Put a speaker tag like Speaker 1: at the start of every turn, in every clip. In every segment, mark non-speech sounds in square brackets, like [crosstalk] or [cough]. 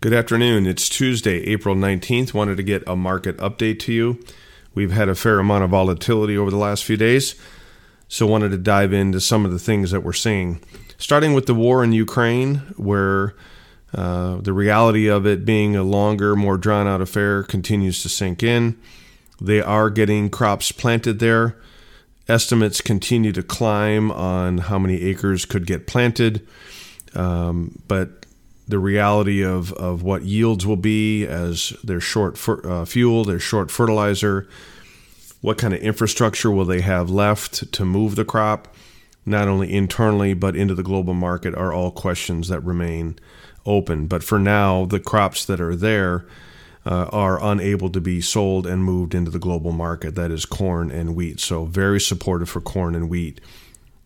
Speaker 1: Good afternoon. It's Tuesday, April 19th. Wanted to get a market update to you. We've had a fair amount of volatility over the last few days, so wanted to dive into some of the things that we're seeing. Starting with the war in Ukraine, where uh, the reality of it being a longer, more drawn out affair continues to sink in. They are getting crops planted there. Estimates continue to climb on how many acres could get planted. Um, but the reality of, of what yields will be as they're short for, uh, fuel, they're short fertilizer. What kind of infrastructure will they have left to move the crop, not only internally but into the global market, are all questions that remain open. But for now, the crops that are there uh, are unable to be sold and moved into the global market. That is corn and wheat. So, very supportive for corn and wheat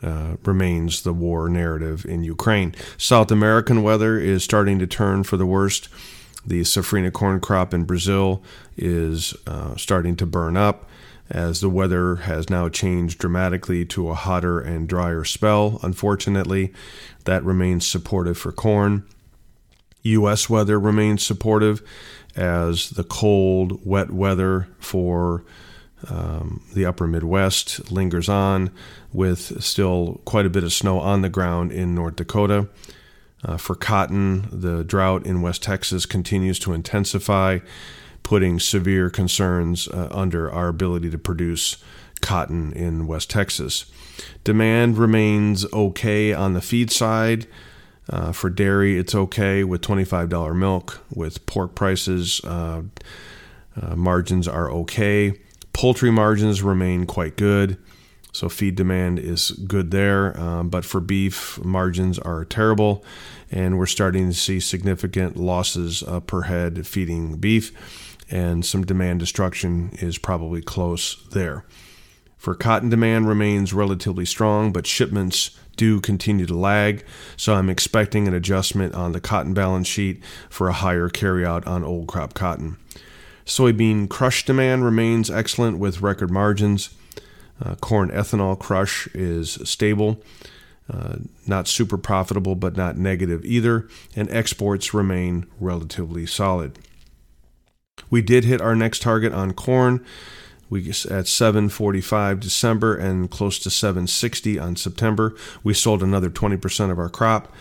Speaker 1: uh, remains the war narrative in Ukraine. South American weather is starting to turn for the worst. The safrinha corn crop in Brazil is uh, starting to burn up as the weather has now changed dramatically to a hotter and drier spell. Unfortunately, that remains supportive for corn. U.S. weather remains supportive as the cold, wet weather for um, the upper Midwest lingers on, with still quite a bit of snow on the ground in North Dakota. Uh, for cotton, the drought in West Texas continues to intensify, putting severe concerns uh, under our ability to produce cotton in West Texas. Demand remains okay on the feed side. Uh, for dairy, it's okay with $25 milk. With pork prices, uh, uh, margins are okay. Poultry margins remain quite good, so feed demand is good there. Um, but for beef, margins are terrible, and we're starting to see significant losses uh, per head feeding beef, and some demand destruction is probably close there. For cotton, demand remains relatively strong, but shipments do continue to lag, so I'm expecting an adjustment on the cotton balance sheet for a higher carryout on old crop cotton. Soybean crush demand remains excellent with record margins. Uh, corn ethanol crush is stable, uh, not super profitable, but not negative either, and exports remain relatively solid. We did hit our next target on corn. We at 745 December and close to 760 on September. We sold another 20% of our crop,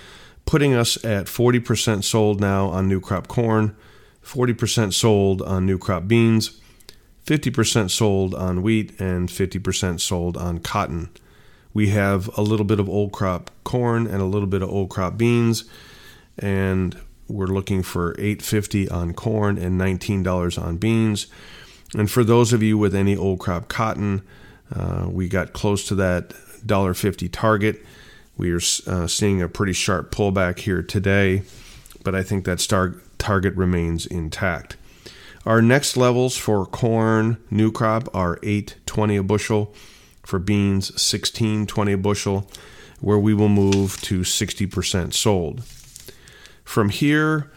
Speaker 1: putting us at 40% sold now on new crop corn, 40% sold on new crop beans, 50% sold on wheat, and 50% sold on cotton. We have a little bit of old crop corn and a little bit of old crop beans, and we're looking for 850 on corn and $19 on beans. And for those of you with any old crop cotton, uh, we got close to that $1.50 target. We are uh, seeing a pretty sharp pullback here today, but I think that star- target remains intact. Our next levels for corn, new crop are 820 a bushel, for beans 1620 a bushel, where we will move to 60% sold. From here,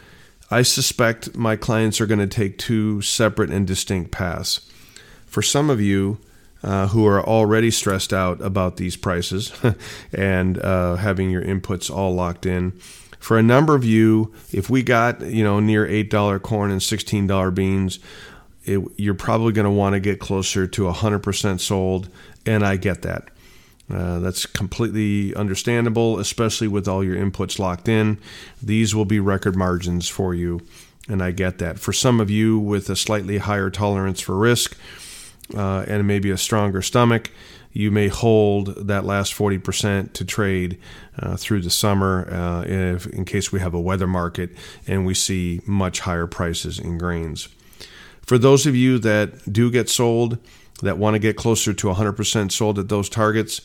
Speaker 1: I suspect my clients are going to take two separate and distinct paths. For some of you uh, who are already stressed out about these prices [laughs] and uh, having your inputs all locked in, for a number of you, if we got you know near eight dollar corn and sixteen dollar beans, it, you're probably going to want to get closer to hundred percent sold, and I get that. Uh, that's completely understandable, especially with all your inputs locked in. These will be record margins for you, and I get that. For some of you with a slightly higher tolerance for risk uh, and maybe a stronger stomach, you may hold that last 40% to trade uh, through the summer uh, if, in case we have a weather market and we see much higher prices in grains. For those of you that do get sold, that want to get closer to 100% sold at those targets,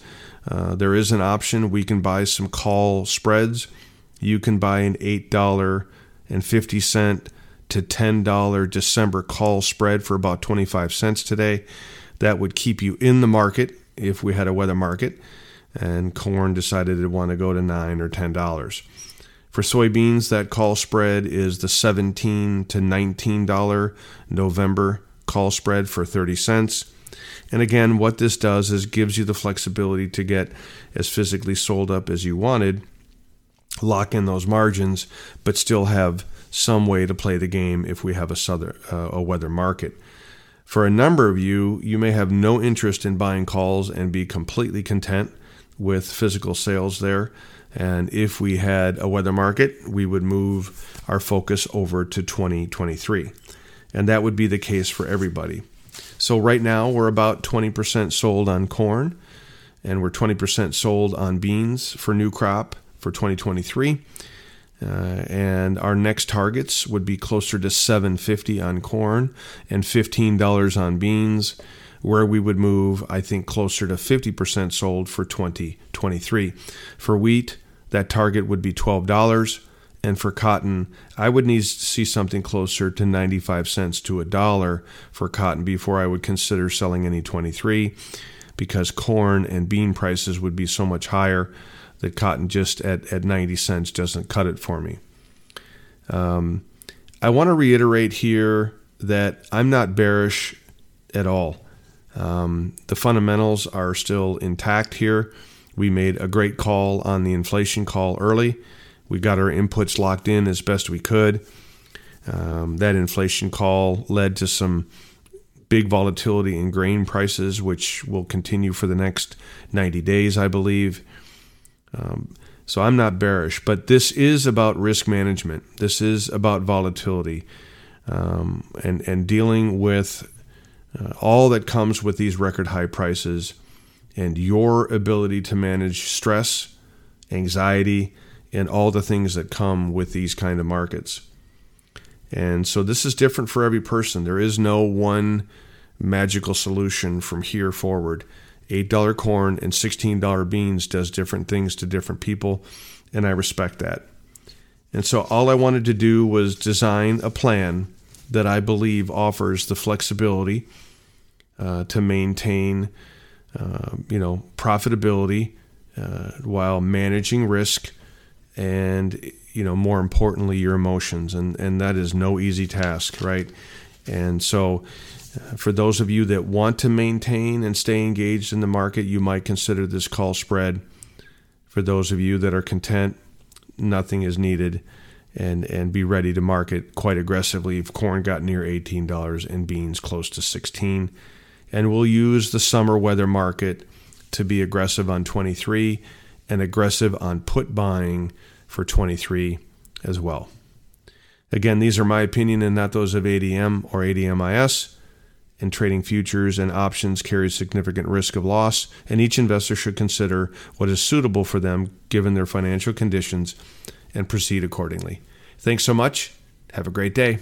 Speaker 1: uh, there is an option. We can buy some call spreads. You can buy an $8.50 to $10 December call spread for about 25 cents today. That would keep you in the market if we had a weather market and corn decided to want to go to 9 or $10. For soybeans, that call spread is the 17 to $19 November call spread for 30 cents. And again, what this does is gives you the flexibility to get as physically sold up as you wanted, lock in those margins, but still have some way to play the game if we have a southern uh, a weather market. For a number of you, you may have no interest in buying calls and be completely content with physical sales there. And if we had a weather market, we would move our focus over to 2023. And that would be the case for everybody. So, right now, we're about 20% sold on corn, and we're 20% sold on beans for new crop for 2023. Uh, and our next targets would be closer to 750 on corn and $15 on beans where we would move i think closer to 50% sold for 2023 for wheat that target would be $12 and for cotton i would need to see something closer to 95 cents to a dollar for cotton before i would consider selling any 23 because corn and bean prices would be so much higher that cotton just at, at 90 cents doesn't cut it for me. Um, I want to reiterate here that I'm not bearish at all. Um, the fundamentals are still intact here. We made a great call on the inflation call early. We got our inputs locked in as best we could. Um, that inflation call led to some big volatility in grain prices, which will continue for the next 90 days, I believe. Um, so I'm not bearish, but this is about risk management. This is about volatility um, and and dealing with uh, all that comes with these record high prices and your ability to manage stress, anxiety, and all the things that come with these kind of markets. And so this is different for every person. There is no one magical solution from here forward. $8 corn and $16 beans does different things to different people, and I respect that. And so all I wanted to do was design a plan that I believe offers the flexibility uh, to maintain, uh, you know, profitability uh, while managing risk and, you know, more importantly, your emotions. And, and that is no easy task, right? And so for those of you that want to maintain and stay engaged in the market, you might consider this call spread. For those of you that are content, nothing is needed and and be ready to market quite aggressively if corn got near $18 and beans close to 16 and we'll use the summer weather market to be aggressive on 23 and aggressive on put buying for 23 as well. Again, these are my opinion and not those of ADM or ADMIS and trading futures and options carries significant risk of loss, and each investor should consider what is suitable for them given their financial conditions and proceed accordingly. Thanks so much. Have a great day.